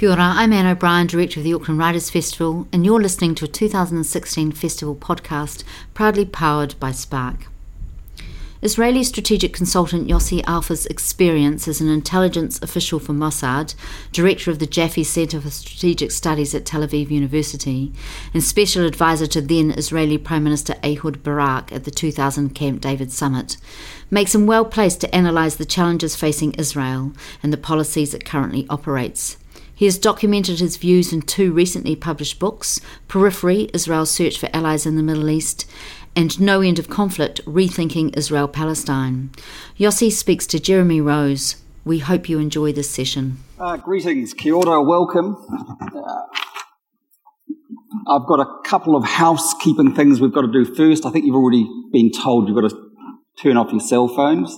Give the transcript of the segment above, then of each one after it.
Kia ora, I'm Anne O'Brien, Director of the Auckland Writers Festival, and you're listening to a 2016 festival podcast proudly powered by Spark. Israeli strategic consultant Yossi Alpher's experience as an intelligence official for Mossad, director of the Jaffee Center for Strategic Studies at Tel Aviv University, and special advisor to then Israeli Prime Minister Ehud Barak at the 2000 Camp David Summit, makes him well placed to analyse the challenges facing Israel and the policies it currently operates. He has documented his views in two recently published books Periphery Israel's Search for Allies in the Middle East and No End of Conflict Rethinking Israel Palestine. Yossi speaks to Jeremy Rose. We hope you enjoy this session. Uh, greetings, kia ora, welcome. Uh, I've got a couple of housekeeping things we've got to do first. I think you've already been told you've got to turn off your cell phones.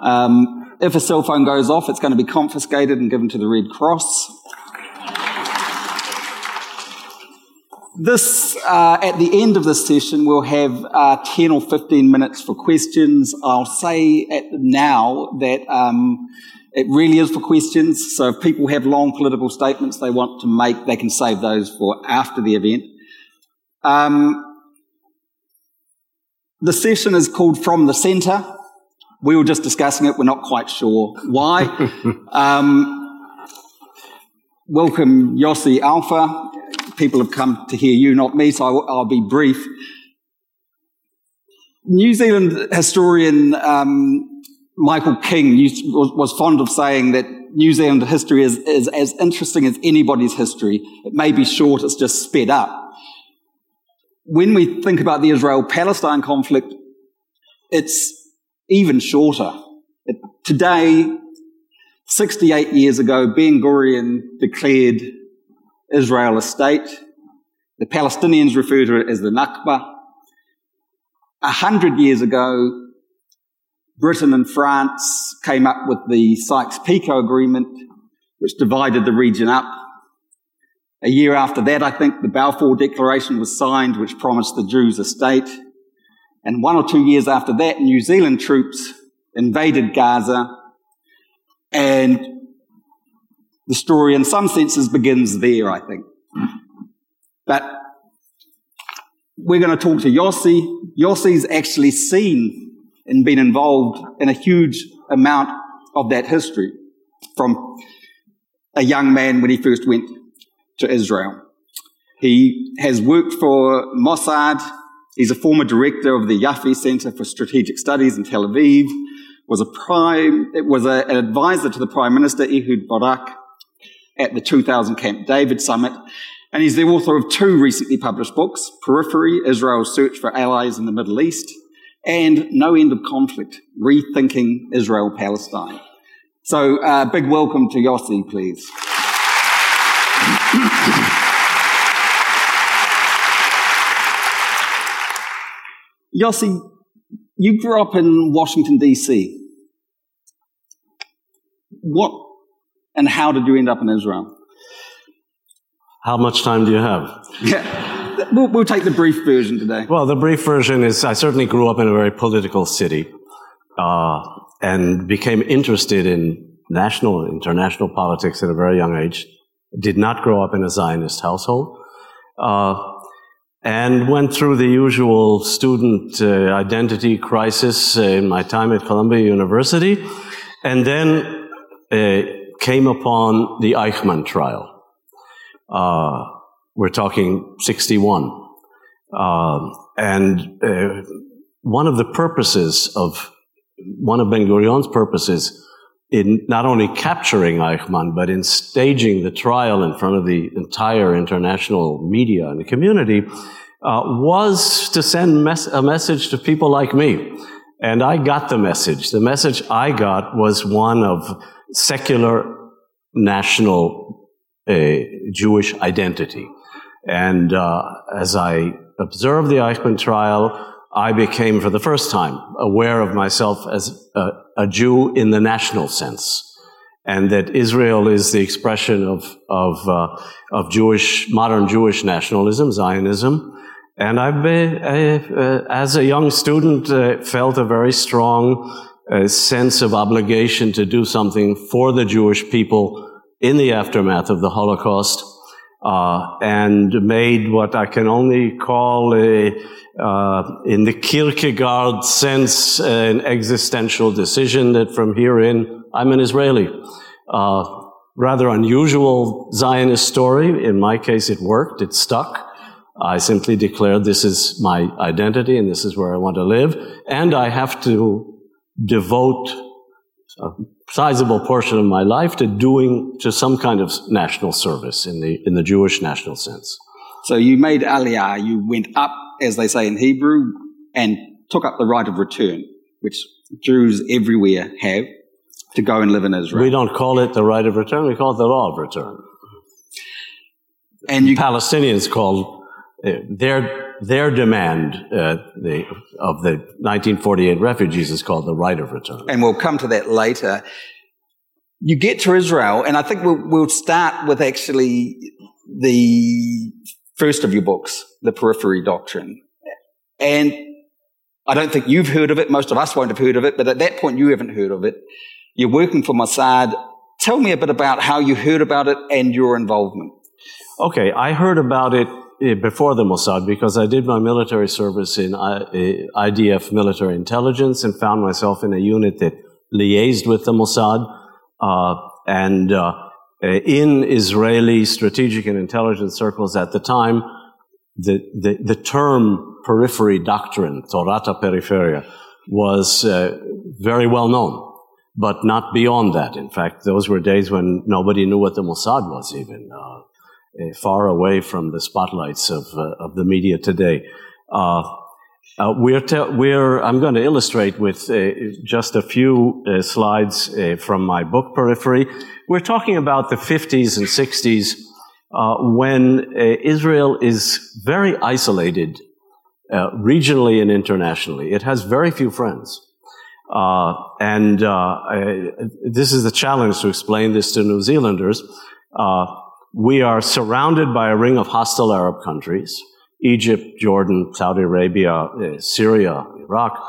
Um, if a cell phone goes off, it's going to be confiscated and given to the Red Cross. This, uh, at the end of this session, we'll have uh, 10 or 15 minutes for questions. I'll say at now that um, it really is for questions. So if people have long political statements they want to make, they can save those for after the event. Um, the session is called From the Centre. We were just discussing it. We're not quite sure why. um, welcome, Yossi Alpher people have come to hear you, not me, so I'll, I'll be brief. New Zealand historian um, Michael King used, was, was, fond of saying that New Zealand history is, is as interesting as anybody's history. It may be short, it's just sped up. When we think about the Israel Palestine conflict, it's even shorter. Today, 68 years ago, Ben Gurion declared Israel a state. The Palestinians refer to it as the Nakba. A hundred years ago, Britain and France came up with the Sykes-Picot Agreement, which divided the region up. A year after that, I think the Balfour Declaration was signed, which promised the Jews a state. And one or two years after that, New Zealand troops invaded Gaza and the story, in some senses, begins there, I think. But we're going to talk to Yossi. Yossi's actually seen and been involved in a huge amount of that history from a young man when he first went to Israel. He has worked for Mossad. He's a former director of the Jaffee Center for Strategic Studies in Tel Aviv. Was a prime, it was a, an advisor to the Prime Minister Ehud Barak at the 2000 Camp David Summit. And he's the author of two recently published books, Periphery, Israel's Search for Allies in the Middle East, and No End of Conflict, Rethinking Israel-Palestine. So, uh, big welcome to Yossi, please. Yossi, you grew up in Washington, D.C. What and how did you end up in Israel? How much time do you have? Yeah, we'll, we'll take the brief version today. Well, the brief version is I certainly grew up in a very political city uh, and became interested in national and international politics at a very young age. Did not grow up in a Zionist household. Uh, and went through the usual student uh, identity crisis in my time at Columbia University. And then uh, came upon the Eichmann trial. Uh, we're talking 61. Um, and uh, one of the purposes of, one of Ben Gurion's purposes in not only capturing Eichmann, but in staging the trial in front of the entire international media and the community, uh, was to send mes- a message to people like me. And I got the message. The message I got was one of secular national uh, Jewish identity. And uh, as I observed the Eichmann trial, I became for the first time aware of myself as a, a Jew in the national sense. And that Israel is the expression of, of, uh, of Jewish, modern Jewish nationalism, Zionism. And I've been, uh, as a young student, uh, felt a very strong a sense of obligation to do something for the Jewish people in the aftermath of the Holocaust uh, and made what I can only call a, uh, in the Kierkegaard sense, an existential decision that from here in, I'm an Israeli. Uh, rather unusual Zionist story. In my case, it worked. It stuck. I simply declared this is my identity and this is where I want to live. And I have to devote a sizable portion of my life to doing to some kind of national service in the in the Jewish national sense. So you made Aliyah, you went up, as they say in Hebrew, and took up the right of return, which Jews everywhere have, to go and live in Israel. We don't call it the right of return; we call it the law of return. And you, Palestinians call their their demand uh, the, of the 1948 refugees is called the right of return. and we'll come to that later. You get to Israel, and I think we'll, we'll start with actually the first of your books, The Periphery Doctrine. And I don't think you've heard of it. Most of us won't have heard of it, but at that point you haven't heard of it. You're working for Mossad. Tell me a bit about how you heard about it and your involvement. Okay, I heard about it before the Mossad because I did my military service in uh, IDF military intelligence and found myself in a unit that liaised with the Mossad. Uh, and uh, uh, in Israeli strategic and intelligence circles at the time, the, the, the term periphery doctrine, Torata Periferia, was uh, very well known, but not beyond that. In fact, those were days when nobody knew what the Mossad was even. Uh, uh, far away from the spotlights of, uh, of the media today. Uh, uh, we're, te- we're, I'm going to illustrate with uh, just a few uh, slides from my book, Periphery. We're talking about the 50s and 60s when Israel is very isolated regionally and internationally. It has very few friends. and this is the challenge to explain this to New Zealanders we are surrounded by a ring of hostile Arab countries Egypt, Jordan, Saudi Arabia, uh, Syria, Iraq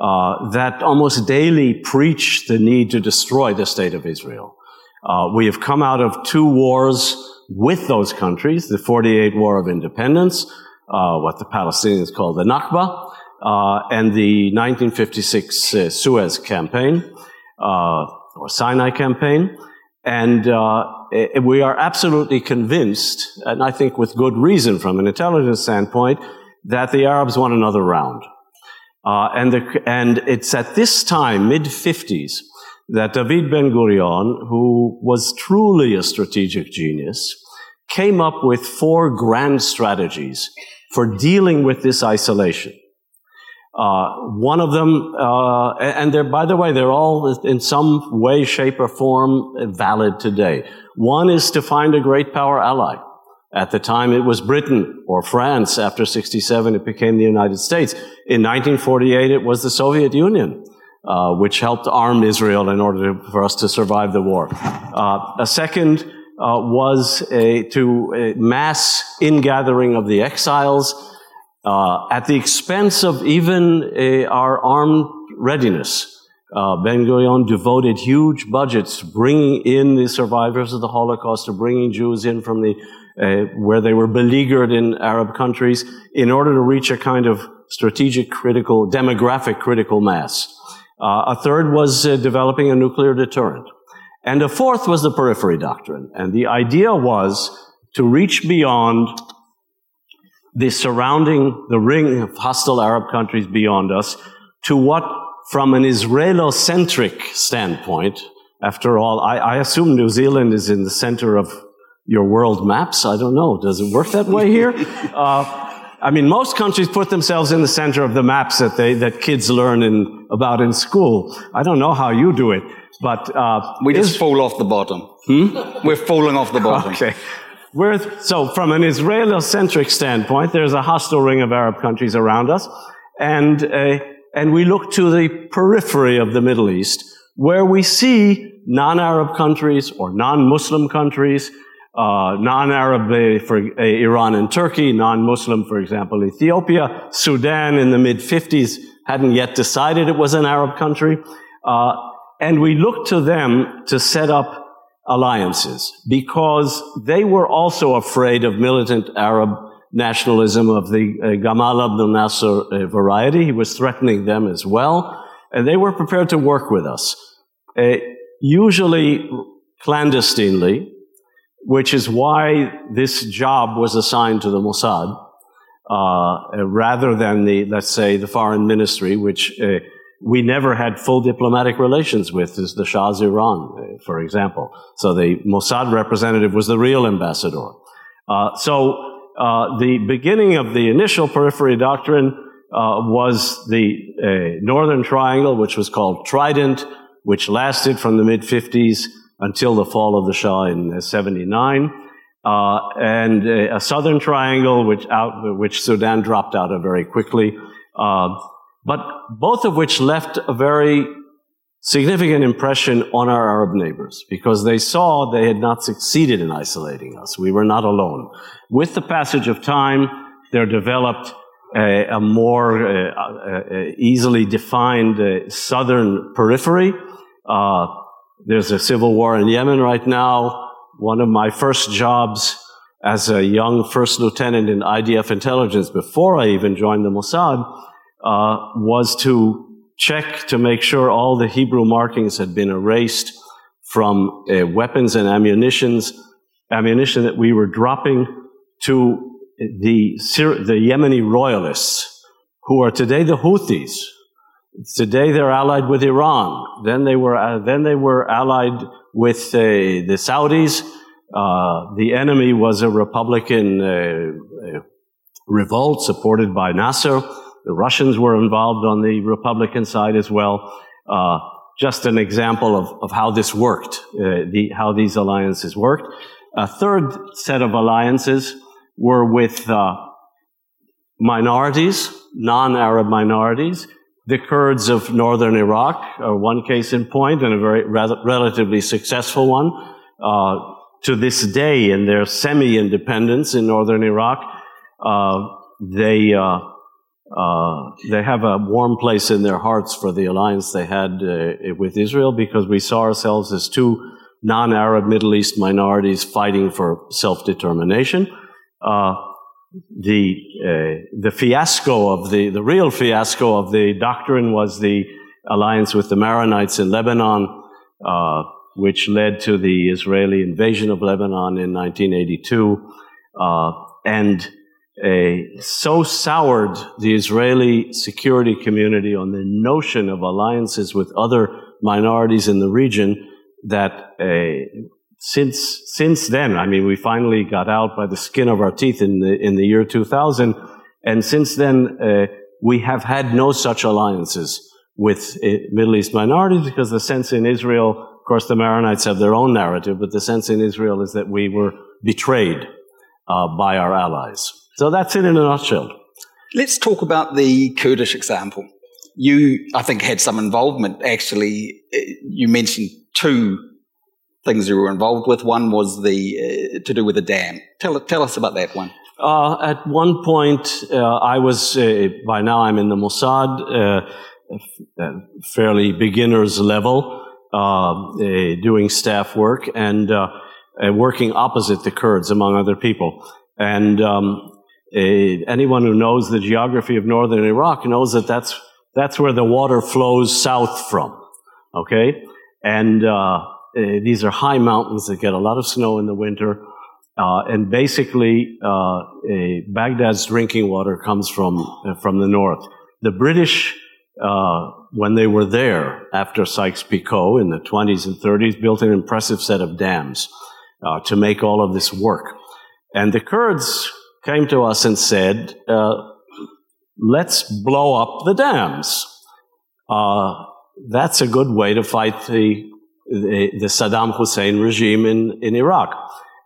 uh, that almost daily preach the need to destroy the state of Israel. Uh, we have come out of two wars with those countries the 48 War of Independence, uh, what the Palestinians call the Nakba, uh, and the 1956 uh, Suez Campaign, or Sinai Campaign. And we are absolutely convinced, and I think with good reason from an intelligence standpoint, that the Arabs want another round. Uh, and, the, and it's at this time, mid 50s, that David Ben Gurion, who was truly a strategic genius, came up with four grand strategies for dealing with this isolation. Uh, one of them, uh, and they're, by the way, they're all in some way, shape, or form valid today. One is to find a great power ally. At the time, it was Britain or France. After 67, it became the United States. In 1948, it was the Soviet Union, uh, which helped arm Israel in order to, for us to survive the war. Uh, a second uh, was a, to a mass ingathering of the exiles uh, at the expense of even uh, our armed readiness. Uh, ben Gurion devoted huge budgets bringing in the survivors of the Holocaust, to bringing Jews in from the uh, where they were beleaguered in Arab countries, in order to reach a kind of strategic, critical, demographic critical mass. Uh, a third was uh, developing a nuclear deterrent, and a fourth was the periphery doctrine. And the idea was to reach beyond the surrounding, the ring of hostile Arab countries beyond us to what, from an Israelocentric standpoint, after all, I, I, assume New Zealand is in the center of your world maps. I don't know. Does it work that way here? Uh, I mean, most countries put themselves in the center of the maps that they, that kids learn in, about in school. I don't know how you do it, but, uh, We just fall off the bottom. Hmm? We're falling off the bottom. Okay. We're, so from an Israeli-centric standpoint, there's a hostile ring of Arab countries around us, and, uh, and we look to the periphery of the Middle East, where we see non-Arab countries or non-Muslim countries, uh, non-Arab uh, for uh, Iran and Turkey, non-Muslim, for example, Ethiopia, Sudan in the mid-50s hadn't yet decided it was an Arab country, uh, and we look to them to set up alliances because they were also afraid of militant Arab nationalism of the uh, Gamal Abdel Nasser uh, variety. He was threatening them as well, and they were prepared to work with us, uh, usually clandestinely, which is why this job was assigned to the Mossad. Uh, rather than the, let's say, the foreign ministry, which uh, we never had full diplomatic relations with, is the Shah's Iran, uh, for example. So the Mossad representative was the real ambassador. Uh, so uh, the beginning of the initial periphery doctrine uh, was the Northern Triangle, which was called Trident, which lasted from the mid 50s until the fall of the Shah in 79. Uh, and a, a, southern triangle, which out, which Sudan dropped out of very quickly. Uh, but both of which left a very significant impression on our Arab neighbors because they saw they had not succeeded in isolating us. We were not alone. With the passage of time, there developed a, a more uh, easily defined uh, southern periphery. Uh, there's a civil war in Yemen right now. One of my first jobs as a young first lieutenant in IDF intelligence before I even joined the Mossad uh, was to check to make sure all the Hebrew markings had been erased from uh, weapons and ammunitions, ammunition that we were dropping to the, the Yemeni royalists, who are today the Houthis. Today they're allied with Iran. Then they were, uh, then they were allied with uh, the Saudis. Uh, the enemy was a Republican revolt supported by Nasser. The Russians were involved on the Republican side as well. Uh, just an example of, of how this worked, uh, the, how these alliances worked. A third set of alliances were with uh, minorities, non-Arab minorities. The Kurds of northern Iraq are one case in point and a very rather, relatively successful one. Uh, to this day, in their semi-independence in northern Iraq, uh, they uh, uh, they have a warm place in their hearts for the alliance they had uh, with Israel because we saw ourselves as two non-Arab Middle East minorities fighting for self-determination. Uh, the uh, the fiasco of the the real fiasco of the doctrine was the alliance with the Maronites in Lebanon, uh, which led to the Israeli invasion of Lebanon in 1982, so soured the Israeli security community on the notion of alliances with other minorities in the region that since since then, I mean, we finally got out by the skin of our teeth in the in the year 2000, and since then uh, we have had no such alliances with uh, Middle East minorities because the sense in Israel, of course, the Maronites have their own narrative, but the sense in Israel is that we were betrayed uh, by our allies. So that's it in a nutshell. Let's talk about the Kurdish example. You, I think, had some involvement. Actually, uh, you mentioned two things you were involved with. One was the uh, to do with the dam. Tell tell us about that one. Uh, at one point, uh, I was uh, by now I'm in the Mossad, uh, fairly beginners level, doing staff work and working opposite the Kurds, among other people. And um, anyone who knows the geography of northern Iraq knows that that's, that's where the water flows south from. Okay? And uh, eh, these are high mountains that get a lot of snow in the winter. Uh, and basically, uh, Baghdad's drinking water comes from, uh, from the north. The British, uh, when they were there after Sykes-Picot in the 20s and 30s, built an impressive set of dams uh, to make all of this work. And the Kurds came to us and said, uh, let's blow up the dams. Uh, that's a good way to fight the, the, the Saddam Hussein regime in, in Iraq.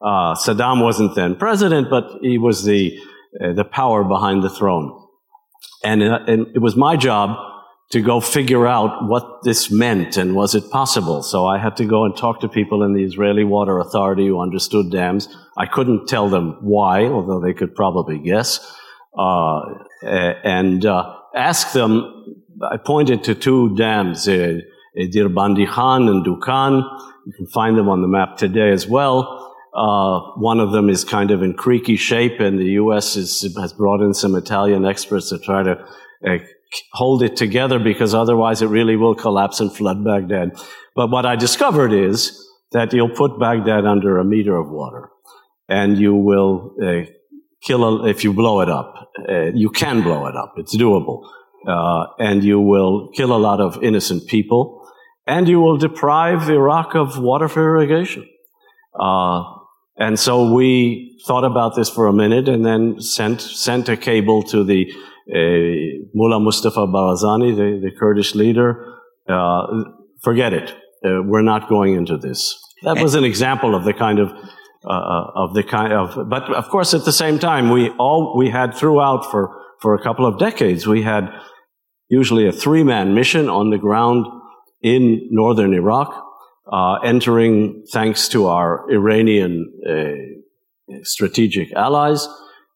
Uh, Saddam wasn't then president, but he was the, uh, the power behind the throne. And, uh, and it was my job to go figure out what this meant and was it possible. So I had to go and talk to people in the Israeli Water Authority who understood dams. I couldn't tell them why, although they could probably guess, uh, and uh, ask them. I pointed to two dams, uh, Dirbandi Khan and Dukan. you can find them on the map today as well. Uh, one of them is kind of in creaky shape, and the U.S. Is, has brought in some Italian experts to try to uh, hold it together because otherwise it really will collapse and flood Baghdad. But what I discovered is that you'll put Baghdad under a meter of water, and you will uh, kill a, if you blow it up. Uh, you can blow it up; it's doable, uh, and you will kill a lot of innocent people, and you will deprive Iraq of water for irrigation. Uh, and so we thought about this for a minute, and then sent sent a cable to the Mullah Mustafa Barzani, the, the Kurdish leader. Uh, forget it. Uh, we're not going into this. That was an example of the kind of uh, uh, of the kind of, but of course, at the same time, we all we had throughout for for a couple of decades, we had usually a three man mission on the ground in northern Iraq, uh, entering thanks to our Iranian uh, strategic allies.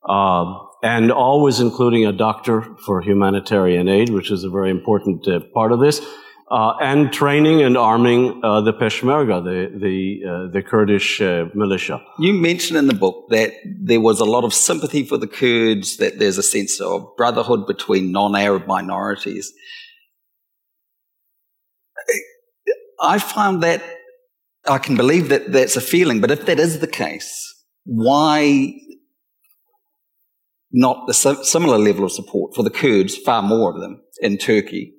Um, and always including a doctor for humanitarian aid, which is a very important uh, part of this uh, and training and arming uh, the Peshmerga, the the, uh, the Kurdish uh, militia. You mentioned in the book that there was a lot of sympathy for the Kurds, that there's a sense of brotherhood between non-Arab minorities. I found that I can believe that that's a feeling, but if that is the case, why not the similar level of support for the Kurds, far more of them in Turkey?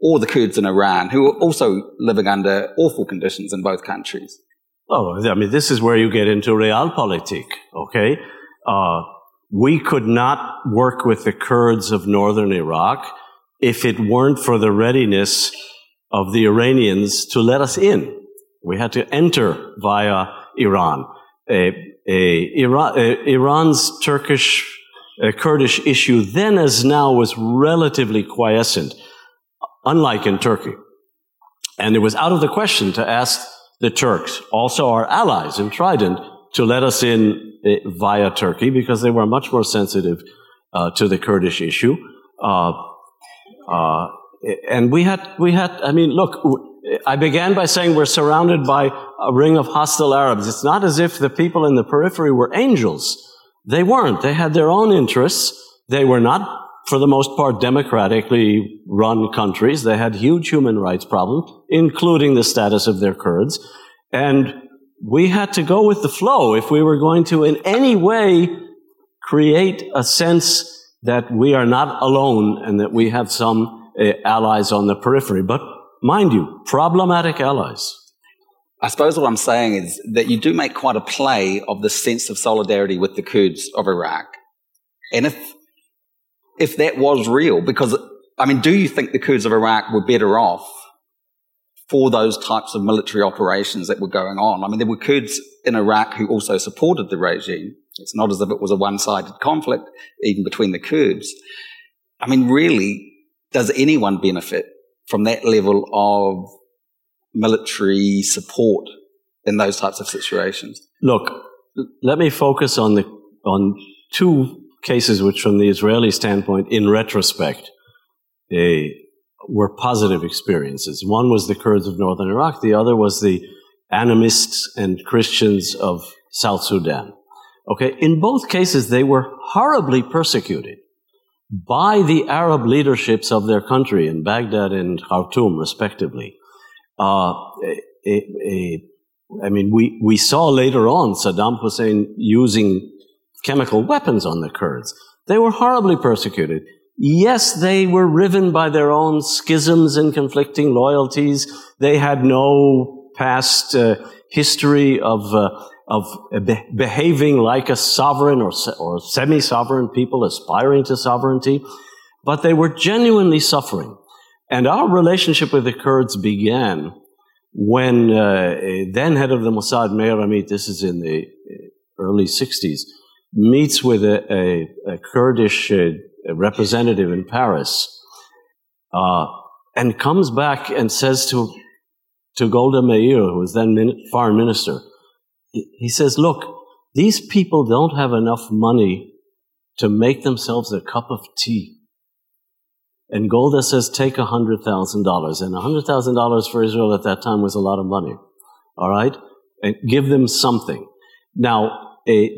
or the Kurds in Iran, who are also living under awful conditions in both countries. Oh, I mean, this is where you get into realpolitik, okay? Uh, we could not work with the Kurds of northern Iraq if it weren't for the readiness of the Iranians to let us in. We had to enter via Iran. A, a, Iran Iran's Turkish uh, Kurdish issue then as now was relatively quiescent unlike in Turkey. And it was out of the question to ask the Turks, also our allies in Trident, to let us in eh, via Turkey because they were much more sensitive uh, to the Kurdish issue. Uh, uh, and we had, we had, I mean, look, I began by saying we're surrounded by a ring of hostile Arabs. It's not as if the people in the periphery were angels. They weren't. They had their own interests. They were not for the most part, democratically run countries. They had huge human rights problems, including the status of their Kurds. And we had to go with the flow if we were going to in any way create a sense that we are not alone and that we have some uh, allies on the periphery. But mind you, problematic allies. I suppose what I'm saying is that you do make quite a play of the sense of solidarity with the Kurds of Iraq. And if if that was real, because, I mean, do you think the Kurds of Iraq were better off for those types of military operations that were going on? I mean, there were Kurds in Iraq who also supported the regime. It's not as if it was a one-sided conflict, even between the Kurds. I mean, really, does anyone benefit from that level of military support in those types of situations? Look, let me focus on the on two cases which, from the Israeli standpoint, in retrospect, they were positive experiences. One was the Kurds of northern Iraq, the other was the animists and Christians of South Sudan. Okay, in both cases, they were horribly persecuted by the Arab leaderships of their country in Baghdad and Khartoum, respectively. Uh, mean, we, we saw later on Saddam Hussein using chemical weapons on the Kurds. They were horribly persecuted. Yes, they were riven by their own schisms and conflicting loyalties. They had no past uh, history of uh, of be- behaving like a sovereign or, se- or semi-sovereign people aspiring to sovereignty, but they were genuinely suffering. And our relationship with the Kurds began when uh, then head of the Mossad, Meir Amit, this is in the uh, early 60s, meets with a, a, a Kurdish uh, representative in Paris uh, and comes back and says to, to Golda Meir, who was then min- foreign minister, he, he says, look, these people don't have enough money to make themselves a cup of tea. And Golda says, take $100,000. And $100,000 for Israel at that time was a lot of money. All right? And give them something. Now, a,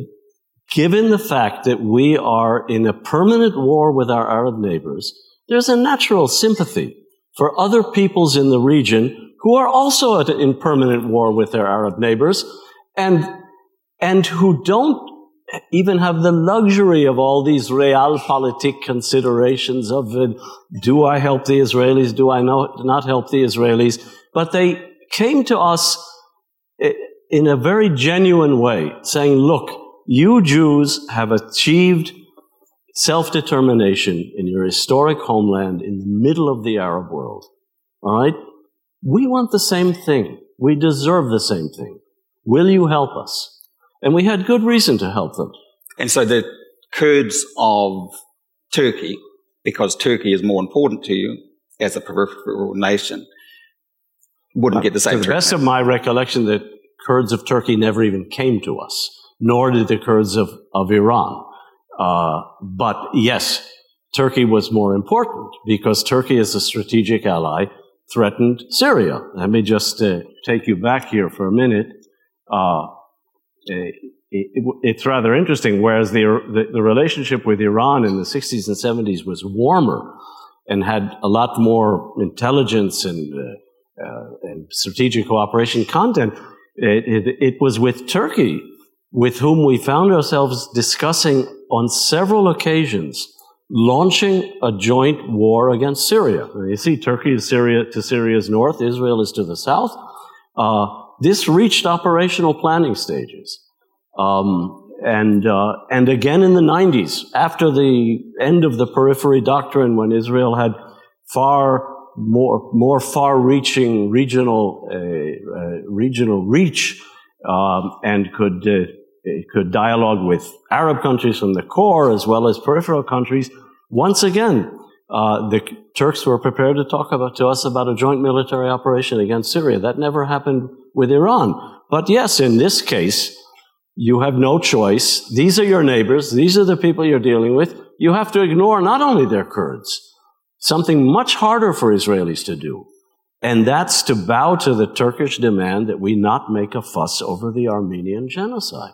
given the fact that we are in a permanent war with our Arab neighbors, there's a natural sympathy for other peoples in the region who are also in permanent war with their Arab neighbors and, and who don't even have the luxury of all these realpolitik considerations of uh, do I help the Israelis, do I not help the Israelis? But they came to us eh, in a very genuine way, saying, look, you Jews have achieved self-determination in your historic homeland in the middle of the Arab world. All right? We want the same thing. We deserve the same thing. Will you help us? And we had good reason to help them. And so the Kurds of Turkey, because Turkey is more important to you as a peripheral nation, wouldn't get the same. To the best of my recollection, the Kurds of Turkey never even came to us nor did the Kurds of, of Iran. Uh, but yes, Turkey was more important because Turkey is a strategic ally threatened Syria. Let me just uh, take you back here for a minute. Uh, it's rather interesting. Whereas the, the, the relationship with Iran in the 60s and 70s was warmer and had a lot more intelligence and, uh, uh, and strategic cooperation content, it, it, it was with Turkey with whom we found ourselves discussing on several occasions launching a joint war against Syria. You see, Turkey is Syria to Syria's north, Israel is to the south. Uh, this reached operational planning stages. Um, and, uh, and again in the 90s, after the end of the periphery doctrine, when Israel had far more, more far-reaching regional, uh, uh regional reach, um, and could uh, could dialogue with Arab countries from the core as well as peripheral countries. Once again, uh, the Turks were prepared to talk about, to us about a joint military operation against Syria. That never happened with Iran. But yes, in this case, you have no choice. These are your neighbors. These are the people you're dealing with. You have to ignore not only their Kurds, something much harder for Israelis to do. And that's to bow to the Turkish demand that we not make a fuss over the Armenian genocide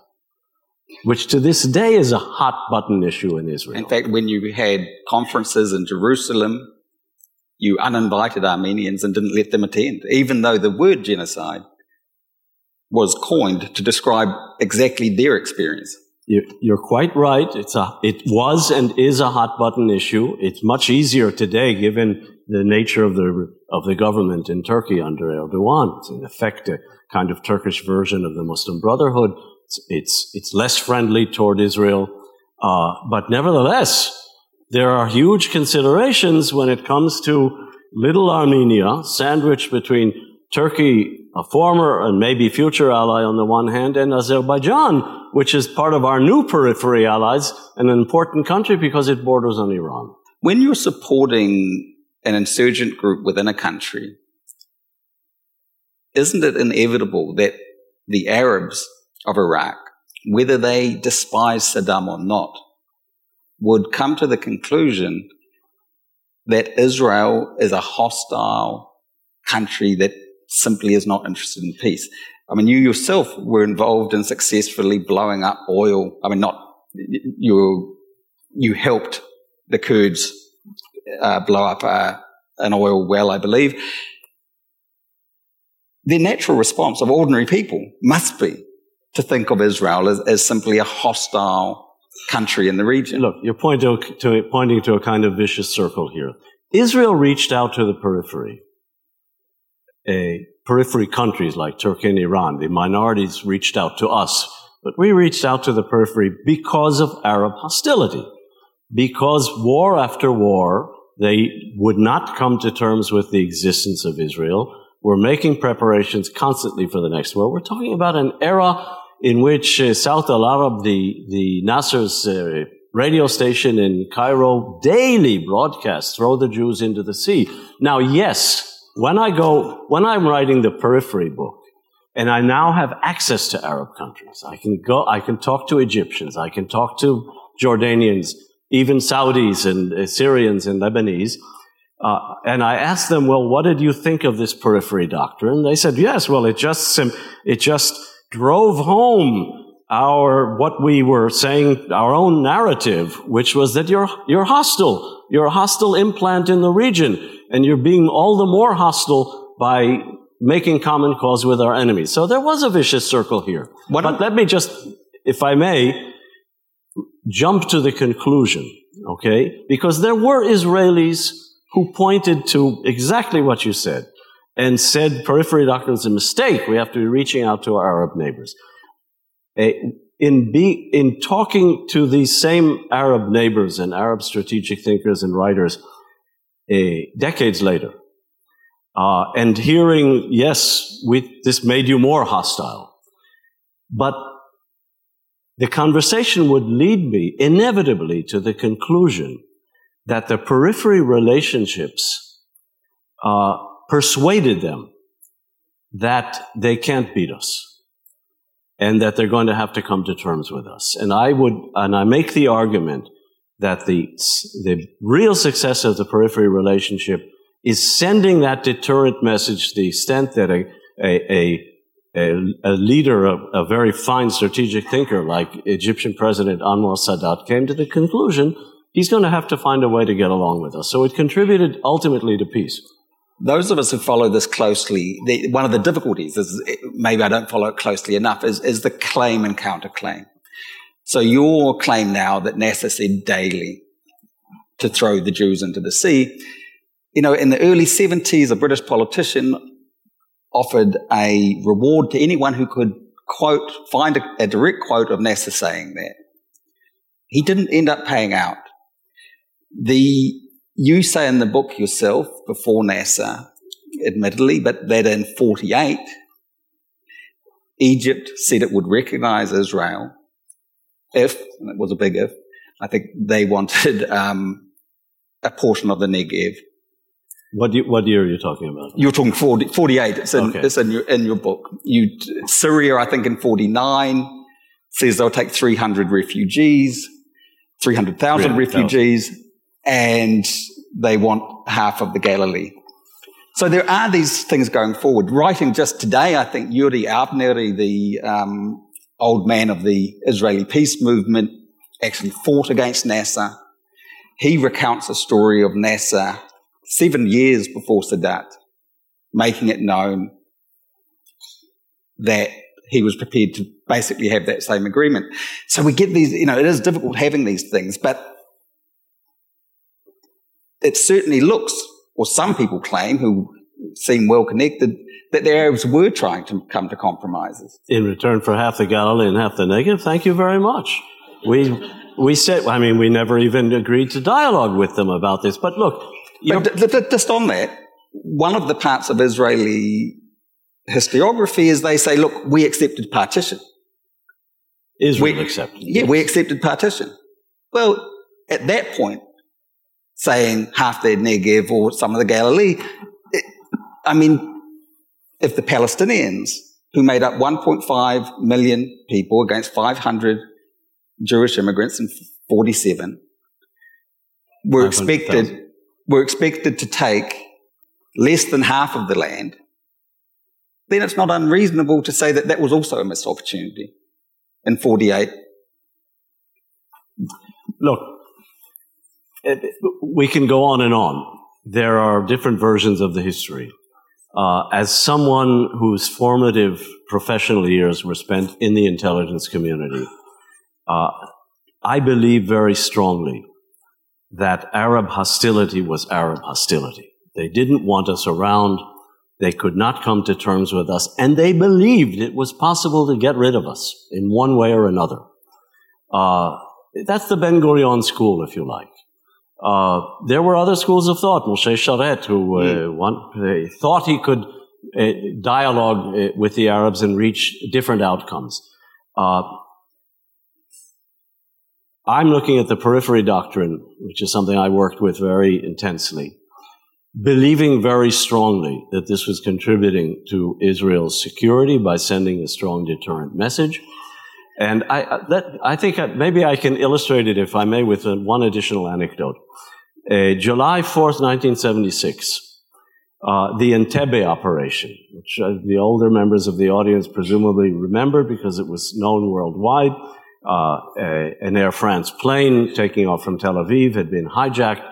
which to this day is a hot button issue in Israel. In fact, when you had conferences in Jerusalem, you uninvited Armenians and didn't let them attend, even though the word genocide was coined to describe exactly their experience. You're quite right. It's a, it was and is a hot button issue. It's much easier today given the nature of the, of the government in Turkey under Erdogan. It's in effect a kind of Turkish version of the Muslim Brotherhood it's, it's less friendly toward Israel. Uh, but nevertheless, there are huge considerations when it comes to little Armenia, sandwiched between Turkey, a former and maybe future ally on the one hand, and Azerbaijan, which is part of our new periphery allies, an important country because it borders on Iran. When you're supporting an insurgent group within a country, isn't it inevitable that the Arabs of Iraq, whether they despise Saddam or not, would come to the conclusion that Israel is a hostile country that simply is not interested in peace. I mean, you yourself were involved in successfully blowing up oil. I mean, not you. You helped the Kurds uh, blow up uh, an oil well, I believe. The natural response of ordinary people must be to think of Israel as, as simply a hostile country in the region. Look, you're pointing to, to, pointing to a kind of vicious circle here. Israel reached out to the periphery. A periphery countries like Turkey and Iran, the minorities reached out to us, but we reached out to the periphery because of Arab hostility. Because war after war, they would not come to terms with the existence of Israel. We're making preparations constantly for the next war. We're talking about an era in which uh, Sawt Al Arab, the, the Nasser's uh, radio station in Cairo, daily broadcasts throw the Jews into the sea. Now, yes, when I go, when I'm writing the periphery book, and I now have access to Arab countries, I can go, I can talk to Egyptians, I can talk to Jordanians, even Saudis and uh, Syrians and Lebanese. Uh, and I asked them, well, what did you think of this periphery doctrine? They said, yes, well, it just, sim- it just drove home our, what we were saying, our own narrative, which was that you're, you're hostile. You're a hostile implant in the region, and you're being all the more hostile by making common cause with our enemies. So there was a vicious circle here. What but let me just, if I may, jump to the conclusion, okay? Because there were Israelis who pointed to exactly what you said and said periphery doctrine is a mistake. We have to be reaching out to our Arab neighbors. In, be, in talking to these same Arab neighbors and Arab strategic thinkers and writers decades later, uh, and hearing, yes, we, this made you more hostile, but the conversation would lead me inevitably to the conclusion that the periphery relationships uh, persuaded them that they can't beat us and that they're going to have to come to terms with us. And I would, and I make the argument that the, the real success of the periphery relationship is sending that deterrent message to the extent that a, a, a a, leader, a, a, very fine strategic thinker like Egyptian President Anwar Sadat came to the conclusion he's going to have to find a way to get along with us. So it contributed ultimately to peace. Those of us who follow this closely, the, one of the difficulties is maybe I don't follow it closely enough is, is the claim and counterclaim. So your claim now that Nasser said daily to throw the Jews into the sea, you know, in the early 70s, a British politician offered a reward to anyone who could quote, find a, a direct quote of Nasser saying that. He didn't end up paying out. The, you say in the book yourself, before Nasser, admittedly, but that in 48, Egypt said it would recognize Israel if, and it was a big if, I think they wanted um, a portion of the Negev what, you, what year are you talking about? You're talking 40, 48. It's, in, okay. it's in, your, in your book. You, Syria, I think, in 49 says they'll take 300 refugees, 300,000 refugees, and they want half of the Galilee. So there are these things going forward. Writing just today, I think Uri Avnery, the um, old man of the Israeli peace movement, actually fought against Nasser. He recounts a story of Nasser seven years before Sadat, making it known that he was prepared to basically have that same agreement. So we get these, you know, it is difficult having these things, but it certainly looks, or some people claim who seem well connected, that the Arabs were trying to come to compromises. In return for half the Galilee and half the Negev, thank you very much. We, we said, I mean, we never even agreed to dialogue with them about this. But look, but d- d- just on that, one of the parts of Israeli historiography is they say, look, we accepted partition. Israel we, accepted. Yeah, yes. we accepted partition. Well, at that point, saying half the Negev or some of the Galilee, it, I mean, if the Palestinians, who made up 1.5 million people against 500 Jewish immigrants in 47, were expected were expected to take less than half of the land, then it's not unreasonable to say that that was also a missed opportunity in 48. Look, we can go on and on. There are different versions of the history. Uh, as someone whose formative professional years were spent in the intelligence community, uh, I believe very strongly that Arab hostility was Arab hostility. They didn't want us around. They could not come to terms with us. And they believed it was possible to get rid of us in one way or another. Uh, that's the Ben Gurion school, if you like. Uh, there were other schools of thought. Moshe Sharett, who uh, hmm. one, thought he could uh, dialogue uh, with the Arabs and reach different outcomes. Uh, I'm looking at the periphery doctrine, which is something I worked with very intensely, believing very strongly that this was contributing to Israel's security by sending a strong deterrent message. And I, that, I think maybe I can illustrate it, if I may, with one additional anecdote. Uh, July 4th, 1976, uh, the Entebbe operation, which uh, the older members of the audience presumably remember because it was known worldwide. Uh, a, an Air France plane taking off from Tel Aviv had been hijacked,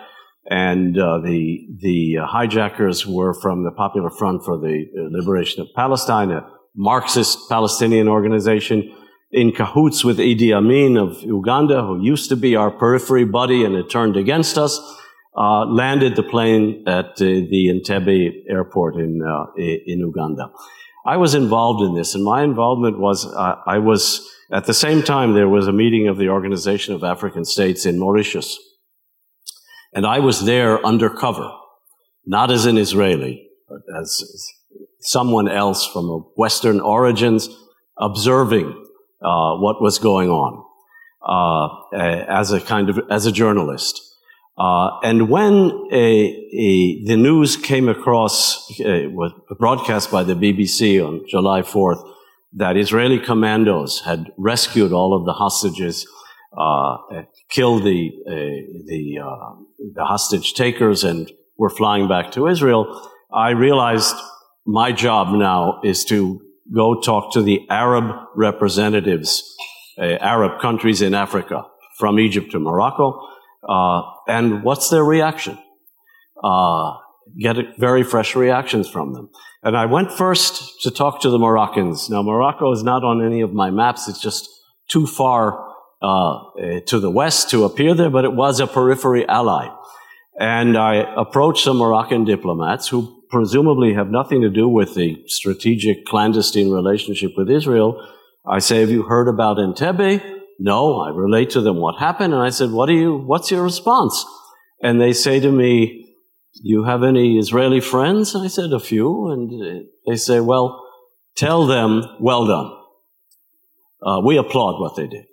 and uh, the the hijackers were from the Popular Front for the Liberation of Palestine, a Marxist Palestinian organization in cahoots with Idi Amin of Uganda, who used to be our periphery buddy and had turned against us uh, landed the plane at uh, the Entebbe airport in, uh, in Uganda. I was involved in this, and my involvement was uh, I was, at the same time, there was a meeting of the Organization of African States in Mauritius. And I was there undercover, not as an Israeli, but as someone else from Western origins, observing uh, what was going on uh, as a kind of as a journalist. Uh, and when a, a, the news came across, was broadcast by the BBC on July 4th, that Israeli commandos had rescued all of the hostages, uh, killed the uh, the, uh, the hostage takers, and were flying back to Israel, I realized my job now is to go talk to the Arab representatives, uh, Arab countries in Africa, from Egypt to Morocco uh, and what's their reaction? Uh, get very fresh reactions from them. And I went first to talk to the Moroccans. Now, Morocco is not on any of my maps. It's just too far uh, eh, to the west to appear there, but it was a periphery ally. And I approached some Moroccan diplomats who presumably have nothing to do with the strategic clandestine relationship with Israel. I say, have you heard about Entebbe? No, I relate to them what happened. And I said, what do you, what's your response? And they say to me, you have any Israeli friends? I said, a few. And they say, well, tell them, well done. Uh, we applaud what they did.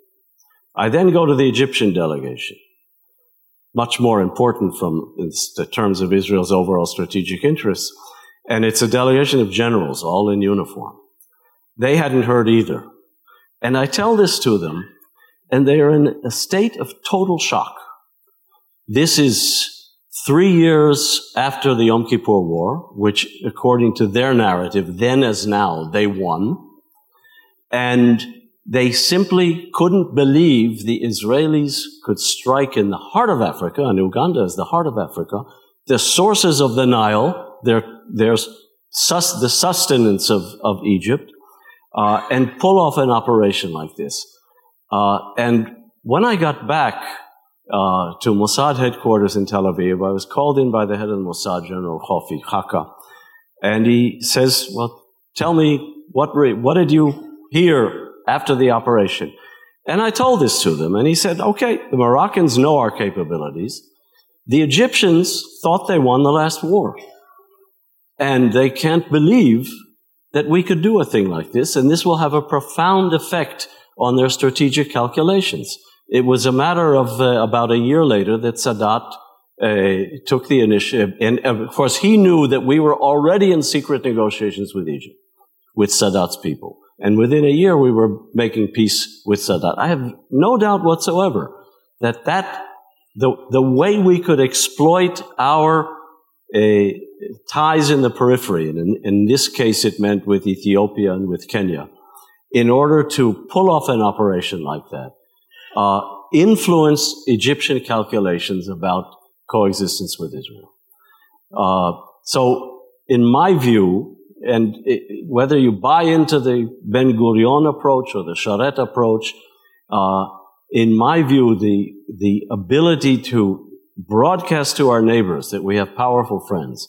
I then go to the Egyptian delegation, much more important from the terms of Israel's overall strategic interests. And it's a delegation of generals, all in uniform. They hadn't heard either. And I tell this to them and they are in a state of total shock. This is three years after the Yom Kippur War, which, according to their narrative, then as now, they won. And they simply couldn't believe the Israelis could strike in the heart of Africa, and Uganda is the heart of Africa, the sources of the Nile, their, their sus, the sustenance of, of Egypt, uh, and pull off an operation like this. Uh, and when I got back uh, to Mossad headquarters in Tel Aviv, I was called in by the head of Mossad, General Khofi Chaka, and he says, "Well, tell me what what did you hear after the operation?" And I told this to them, and he said, "Okay, the Moroccans know our capabilities. The Egyptians thought they won the last war, and they can't believe." That we could do a thing like this, and this will have a profound effect on their strategic calculations. It was a matter of uh, about a year later that Sadat uh, took the initiative. And of course, he knew that we were already in secret negotiations with Egypt, with Sadat's people. And within a year, we were making peace with Sadat. I have no doubt whatsoever that that, the, the way we could exploit our uh, ties in the periphery, and in, in this case, it meant with Ethiopia and with Kenya, in order to pull off an operation like that, uh, influence Egyptian calculations about coexistence with Israel. Uh, so, in my view, and it, whether you buy into the Ben Gurion approach or the Sharett approach, uh, in my view, the the ability to broadcast to our neighbors that we have powerful friends,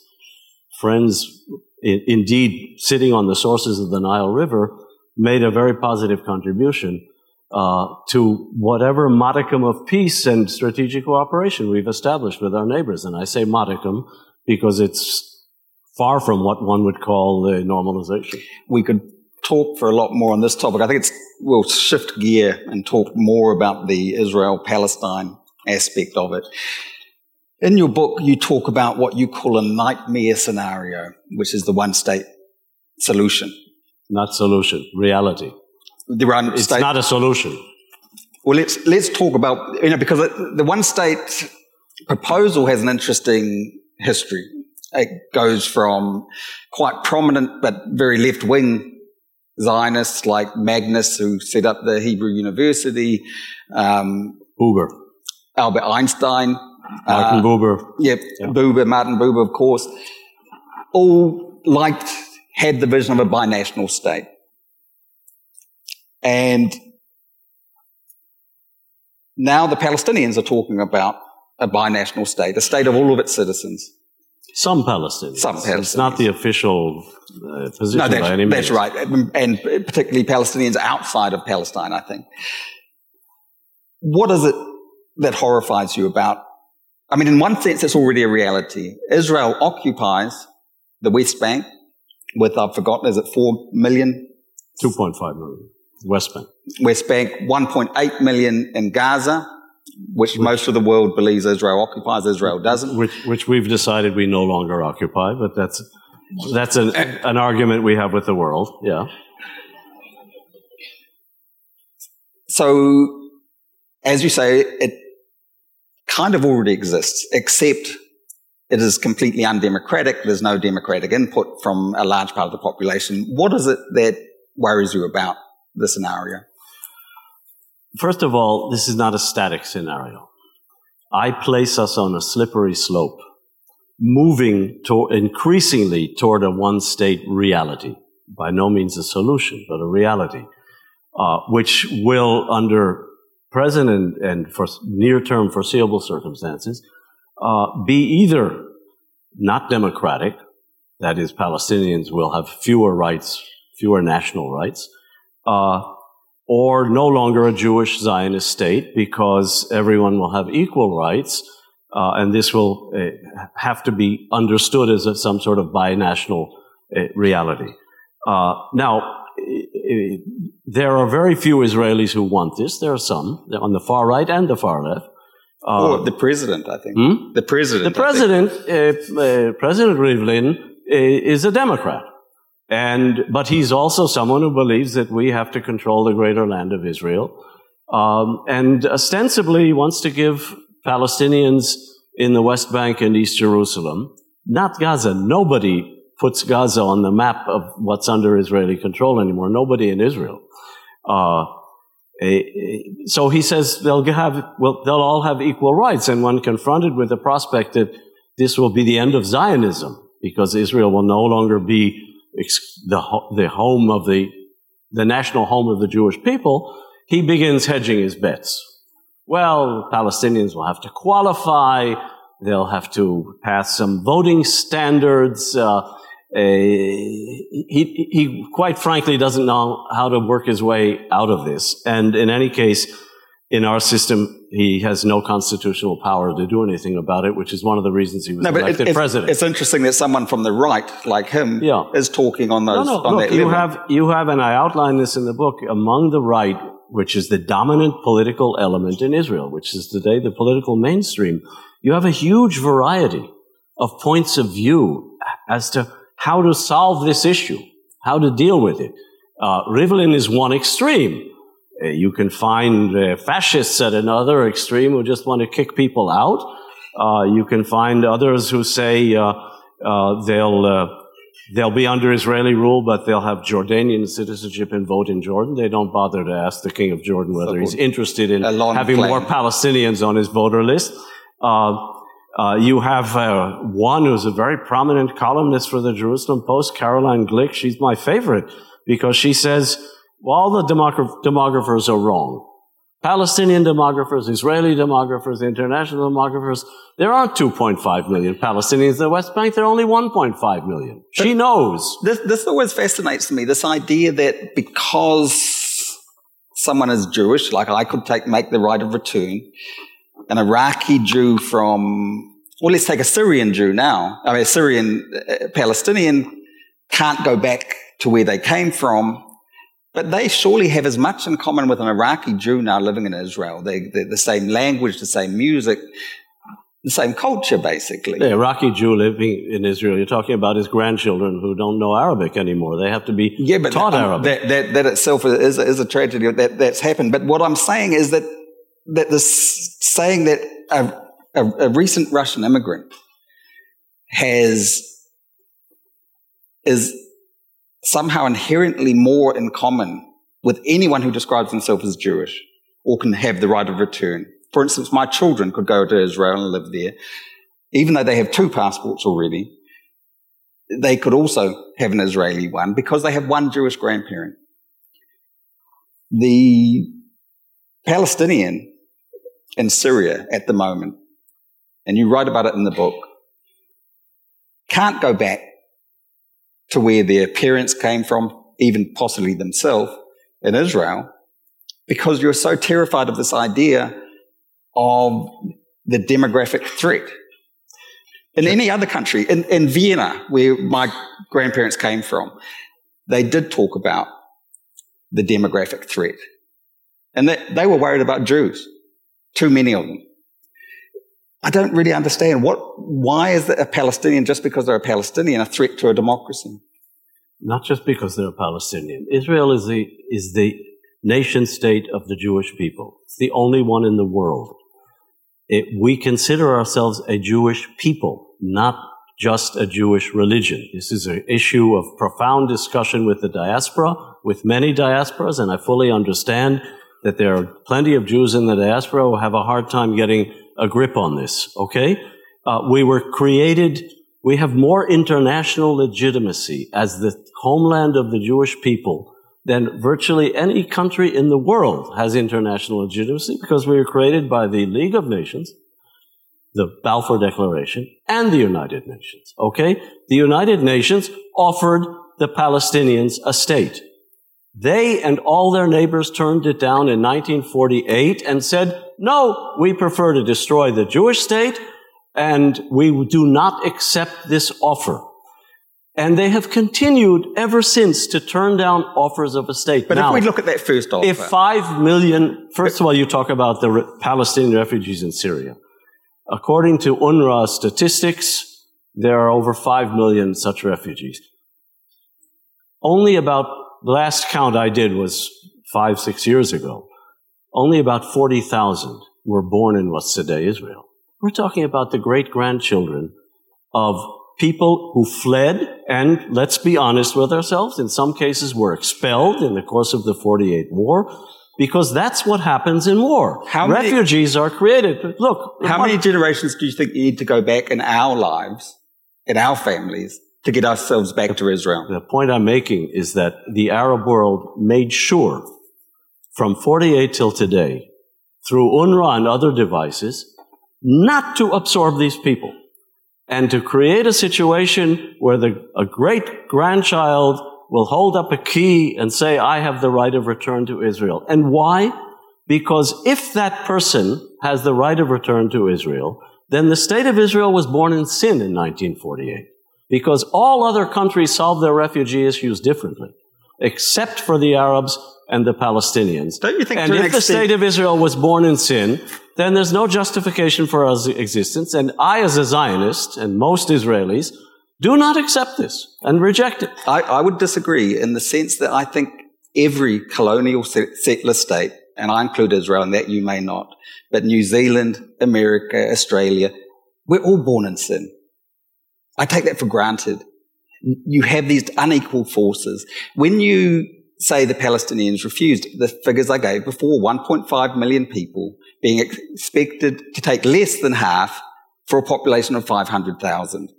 friends I- indeed sitting on the sources of the Nile River, made a very positive contribution uh, to whatever modicum of peace and strategic cooperation we've established with our neighbors. And I say modicum because it's far from what one would call the normalization. We could talk for a lot more on this topic. I think it's, we'll shift gear and talk more about the Israel-Palestine aspect of it. In your book, you talk about what you call a nightmare scenario, which is the one state solution not solution, reality. The one it's state. not a solution. Well, let's let's talk about you know because the one state proposal has an interesting history. It goes from quite prominent but very left wing Zionists like Magnes, who set up the Hebrew University, um, Buber. Albert Einstein, Martin uh, Buber. Yep, Yeah. Buber, Martin Buber, of course, all liked, had the vision of a binational state. And now the Palestinians are talking about a binational state, a state of all of its citizens. Some Palestinians. Some Palestinians. It's not the official uh, position No, by any means. that's right. And particularly Palestinians outside of Palestine, I think. What is it that horrifies you about? I mean, in one sense, it's already a reality. Israel occupies the West Bank with, I've forgotten, is it 4 million 2.5 million. West Bank. West Bank, 1.8 million in Gaza, which most of the world believes Israel occupies. Israel doesn't. which which we've decided we no longer occupy, but that's that's an, an argument we have with the world. Yeah, So, as you say, it kind of already exists, except it is completely undemocratic. There's no democratic input from a large part of the population. What is it that worries you about the scenario? First of all, this is not a static scenario. I place us on a slippery slope, moving to, increasingly toward a one-state reality. By no means a solution, but a reality, uh, which will, under present and, and for near-term foreseeable circumstances, uh, be either not democratic, that is, Palestinians will have fewer rights, fewer national rights, uh, or no longer a Jewish Zionist state because everyone will have equal rights, uh, and this will uh, have to be understood as a, some sort of binational uh, reality. Uh, now, there are very few Israelis who want this. There are some on the far right and the far left. Uh, or the president, I think. hmm? The president. the president, uh, President Rivlin, is a Democrat, and but he's also someone who believes that we have to control the greater land of Israel, um, and ostensibly wants to give Palestinians in the West Bank and East Jerusalem, not Gaza. Nobody puts Gaza on the map of what's under Israeli control anymore. Nobody in Israel. Uh, so he says they'll have, well, they'll all have equal rights. And when confronted with the prospect that this will be the end of Zionism, because Israel will no longer be the, the home of the, the national home of the Jewish people, he begins hedging his bets. Well, Palestinians will have to qualify. They'll have to pass some voting standards. Uh, he, he quite frankly doesn't know how to work his way out of this. And in any case, in our system, he has no constitutional power to do anything about it, which is one of the reasons he was No, elected it's, president. it's interesting that someone from the right, like him, Yeah. is talking on no, those no, on look, that you level. have, you have, and I outline this in the book, among the right, which is the dominant political element in Israel, which is today the political mainstream, you have a huge variety of points of view as to how to solve this issue, how to deal with it. Uh, Rivlin is one extreme. Uh, you can find uh, fascists at another extreme who just want to kick people out. Uh, you can find others who say uh, uh, they'll uh, they'll be under Israeli rule, but they'll have Jordanian citizenship and vote in Jordan. They don't bother to ask the king of Jordan whether he's interested in having claim. more Palestinians on his voter list. Uh, uh, you have uh, one who's a very prominent columnist for the Jerusalem Post, Caroline Glick. She's my favorite because she says, well, all the demograph- demographers are wrong. Palestinian demographers, Israeli demographers, international demographers, there aren't 2.5 million Palestinians in the West Bank. There are only 1.5 million. She knows. This, this always fascinates me. This idea that because someone is Jewish, like I could take make the right of return, an Iraqi Jew from, well, let's take a Syrian Jew now. I mean, a Syrian uh, Palestinian can't go back to where they came from, but they surely have as much in common with an Iraqi Jew now living in Israel. They, they're the same language, the same music, the same culture, basically. The Iraqi Jew living in Israel, you're talking about his grandchildren who don't know Arabic anymore. They have to be yeah, but taught um, Arabic. That, that, that itself is, is a tragedy that that's happened. But what I'm saying is that that this saying that a a, a recent Russian immigrant has is somehow inherently more in common with anyone who describes himself as Jewish or can have the right of return. For instance, my children could go to Israel and live there, even though they have two passports already. They could also have an Israeli one because they have one Jewish grandparent. The Palestinian in Syria at the moment, and you write about it in the book, can't go back to where their parents came from, even possibly themselves in Israel, because you're so terrified of this idea of the demographic threat. In any other country, in, in Vienna, where my grandparents came from, they did talk about the demographic threat. And they, they were worried about Jews, too many of them. I don't really understand what, why is a Palestinian, just because they're a Palestinian, a threat to a democracy? Not just because they're a Palestinian. Israel is the, is the nation state of the Jewish people. It's the only one in the world. It, we consider ourselves a Jewish people, not just a Jewish religion. This is an issue of profound discussion with the diaspora, with many diasporas, and I fully understand that there are plenty of Jews in the diaspora who have a hard time getting a grip on this, okay? Uh, we were created, we have more international legitimacy as the homeland of the Jewish people than virtually any country in the world has international legitimacy because we were created by the League of Nations, the Balfour Declaration, and the United Nations, okay? The United Nations offered the Palestinians a state. They and all their neighbors turned it down in 1948 and said, no, we prefer to destroy the Jewish state and we do not accept this offer. And they have continued ever since to turn down offers of a state. But now, if we look at that first offer. If five million, first of all, you talk about the re- Palestinian refugees in Syria. According to UNRWA statistics, there are over five million such refugees. Only about the last count I did was five, six years ago. Only about 40,000 were born in what's today Israel. We're talking about the great grandchildren of people who fled and, let's be honest with ourselves, in some cases were expelled in the course of the 48 war because that's what happens in war. How Refugees many, are created. Look. How many generations do you think you need to go back in our lives, in our families, to get ourselves back to Israel. The point I'm making is that the Arab world made sure from 48 till today, through UNRWA and other devices, not to absorb these people and to create a situation where the, a great grandchild will hold up a key and say, I have the right of return to Israel. And why? Because if that person has the right of return to Israel, then the state of Israel was born in sin in 1948 because all other countries solve their refugee issues differently, except for the Arabs and the Palestinians. Don't you think? And if the state of Israel was born in sin, then there's no justification for our existence. And I, as a Zionist, and most Israelis, do not accept this and reject it. I, I would disagree in the sense that I think every colonial settler state, and I include Israel, in that you may not, but New Zealand, America, Australia, we're all born in sin. I take that for granted. You have these unequal forces. When you say the Palestinians refused, the figures I gave before, 1.5 million people being expected to take less than half for a population of 500,000.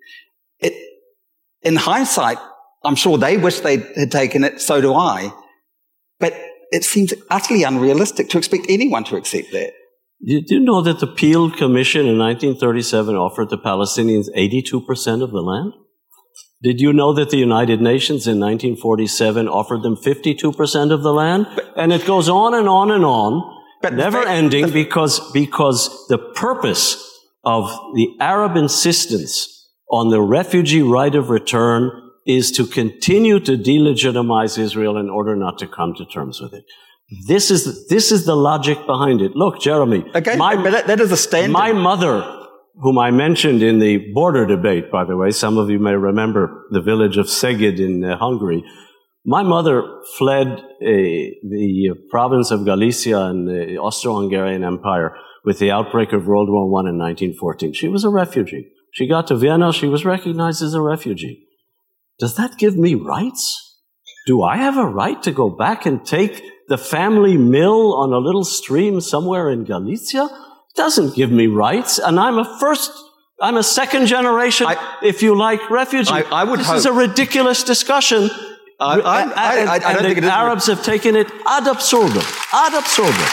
It, in hindsight, I'm sure they wish they had taken it, so do I. But it seems utterly unrealistic to expect anyone to accept that. Did you know that the Peel Commission in 1937 offered the Palestinians 82% of the land? Did you know that the United Nations in 1947 offered them 52% of the land? But, and it goes on and on and on, but never fact, ending because, because the purpose of the Arab insistence on the refugee right of return is to continue to delegitimize Israel in order not to come to terms with it. This is, this is the logic behind it. Look, Jeremy. Okay, my, but that, that is a standard. My mother, whom I mentioned in the border debate, by the way, some of you may remember the village of Szeged in uh, Hungary. My mother fled uh, the province of Galicia in the Austro-Hungarian Empire with the outbreak of World War I in 1914. She was a refugee. She got to Vienna. She was recognized as a refugee. Does that give me rights? Do I have a right to go back and take the family mill on a little stream somewhere in Galicia? Doesn't give me rights. And I'm a first, I'm a second generation, I, if you like, refugee. I, I would this hope. is a ridiculous discussion. I, I, I, I, and the Arabs have taken it ad absurdum. Ad absurdum.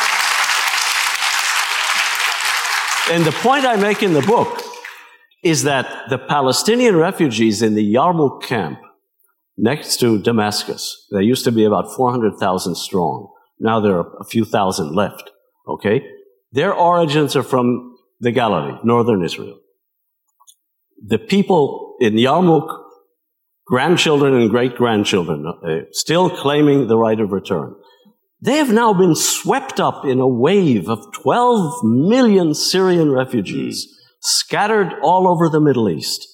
And the point I make in the book is that the Palestinian refugees in the Yarmouk camp next to Damascus, they used to be about 400,000 strong. Now there are a few thousand left. Okay? Their origins are from the Galilee, northern Israel. The people in Yarmouk, grandchildren and great grandchildren, uh, still claiming the right of return. They have now been swept up in a wave of 12 million Syrian refugees scattered all over the Middle East.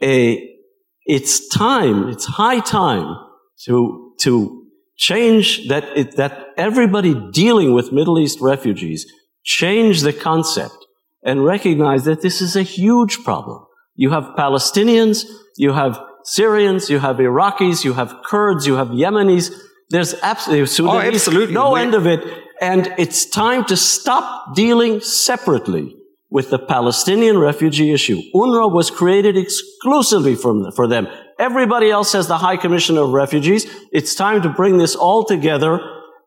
It's time, it's high time to, to change that, it, that everybody dealing with Middle East refugees change the concept and recognize that this is a huge problem. You have Palestinians, you have Syrians, you have Iraqis, you have Kurds, you have Yemenis. There's absolutely, oh, Sudanese, oh, absolutely. no We're, end of it. And it's time to stop dealing separately with the Palestinian refugee issue. UNRWA was created exclusively for, for them. Everybody else has the High Commission of Refugees. It's time to bring this all together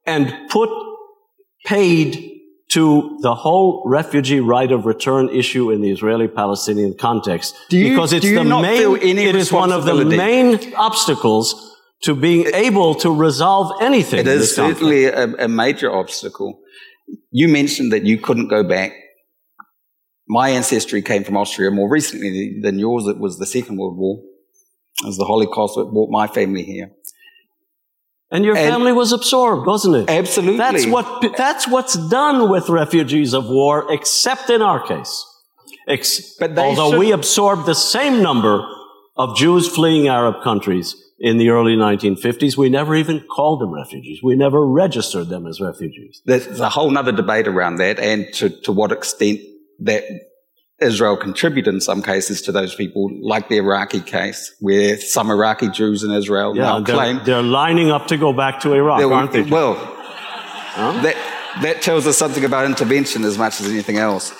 and put paid to the whole refugee right of return issue in the Israeli-Palestinian context. You, because it's the main, it is one of the main obstacles to being able to resolve anything. It is certainly a, a major obstacle. You mentioned that you couldn't go back my ancestry came from Austria more recently than yours. It was the Second World War. It was the Holocaust that brought my family here. And your and family was absorbed, wasn't it? Absolutely. That's what, that's what's done with refugees of war, except in our case. Ex- although should... we absorbed the same number of Jews fleeing Arab countries in the early 1950s, we never even called them refugees. We never registered them as refugees. There's a whole other debate around that and to, to what extent that Israel contributed in some cases to those people, like the Iraqi case, where some Iraqi Jews in Israel yeah, now they're, claim they're lining up to go back to Iraq, aren't they? Well, huh? that that tells us something about intervention as much as anything else.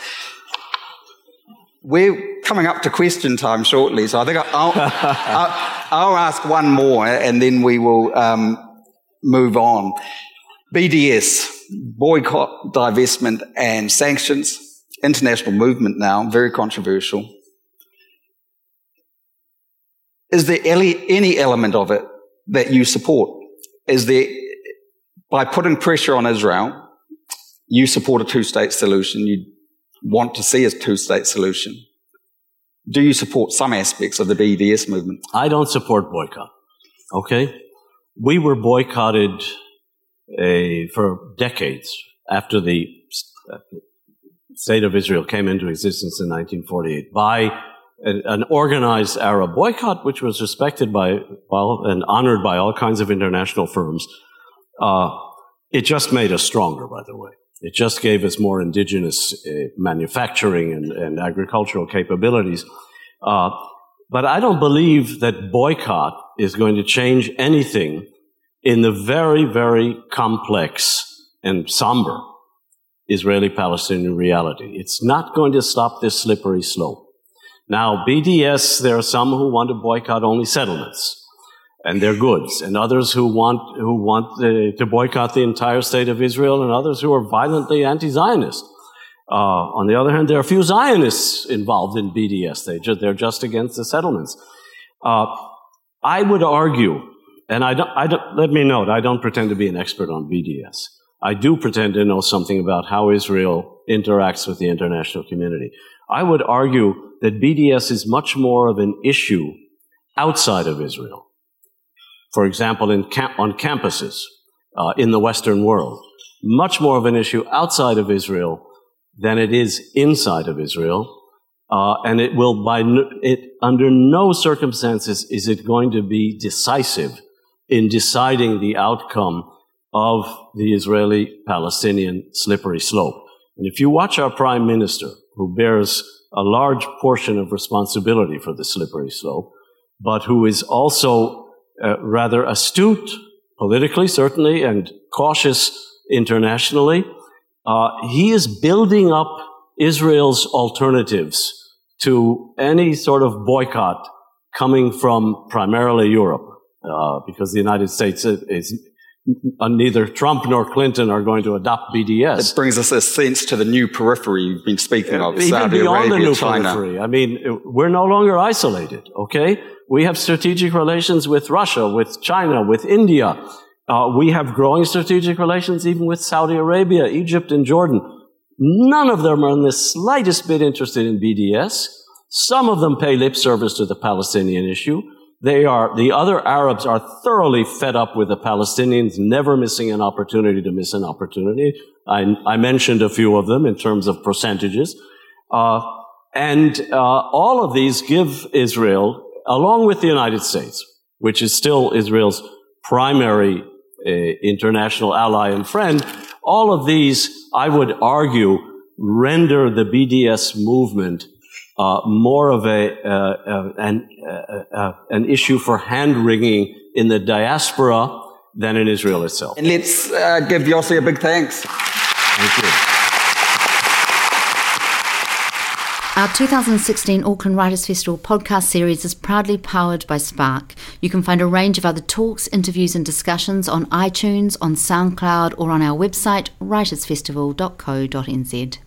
We're coming up to question time shortly, so I think I'll, I'll, I'll ask one more, and then we will um, move on. BDS, boycott, divestment, and sanctions international movement now, very controversial. Is there any element of it that you support? Is there, by putting pressure on Israel, you support a two state solution, you want to see a two state solution? Do you support some aspects of the BDS movement? I don't support boycott. Okay? We were boycotted uh, for decades after the state of Israel came into existence in 1948 by an, an organized Arab boycott, which was respected by, well, and honored by all kinds of international firms. Uh, it just made us stronger, by the way. It just gave us more indigenous uh, manufacturing and, and, agricultural capabilities. Uh, but I don't believe that boycott is going to change anything in the very, very complex and somber Israeli Palestinian reality. It's not going to stop this slippery slope. Now, BDS, there are some who want to boycott only settlements and their goods, and others who want, who want uh, to boycott the entire state of Israel, and others who are violently anti-Zionist. Uh, on the other hand, there are a few Zionists involved in BDS. They ju- they're just against the settlements. Uh, I would argue, and I don't, I don't, let me note, I don't pretend to be an expert on BDS. I do pretend to know something about how Israel interacts with the international community. I would argue that BDS is much more of an issue outside of Israel. For example, camp- on campuses uh, in the Western world, much more of an issue outside of Israel than it is inside of Israel. Uh, and it will, by it, under no circumstances is it going to be decisive in deciding the outcome of the Israeli Palestinian slippery slope. And if you watch our prime minister, who bears a large portion of responsibility for the slippery slope, but who is also uh, rather astute politically, certainly, and cautious internationally, uh, he is building up Israel's alternatives to any sort of boycott coming from primarily Europe, uh, because the United States is, neither Trump nor Clinton are going to adopt BDS. It brings us a sense to the new periphery you've been speaking of, Even Saudi beyond Arabia, the new China. periphery. I mean, we're no longer isolated, okay? We have strategic relations with Russia, with China, with India. Uh, we have growing strategic relations even with Saudi Arabia, Egypt, and Jordan. None of them are in the slightest bit interested in BDS. Some of them pay lip service to the Palestinian issue. They are, the other Arabs are thoroughly fed up with the Palestinians never missing an opportunity to miss an opportunity. I, I mentioned a few of them in terms of percentages. Uh, and uh, all of these give Israel, along with the United States, which is still Israel's primary uh, international ally and friend, all of these, I would argue, render the BDS movement uh, more of a uh, uh, an, uh, uh, an issue for hand wringing in the diaspora than in Israel itself. And let's uh, give Yossi a big thanks. Thank you. Our 2016 Auckland Writers Festival podcast series is proudly powered by Spark. You can find a range of other talks, interviews, and discussions on iTunes, on SoundCloud, or on our website, writersfestival.co.nz.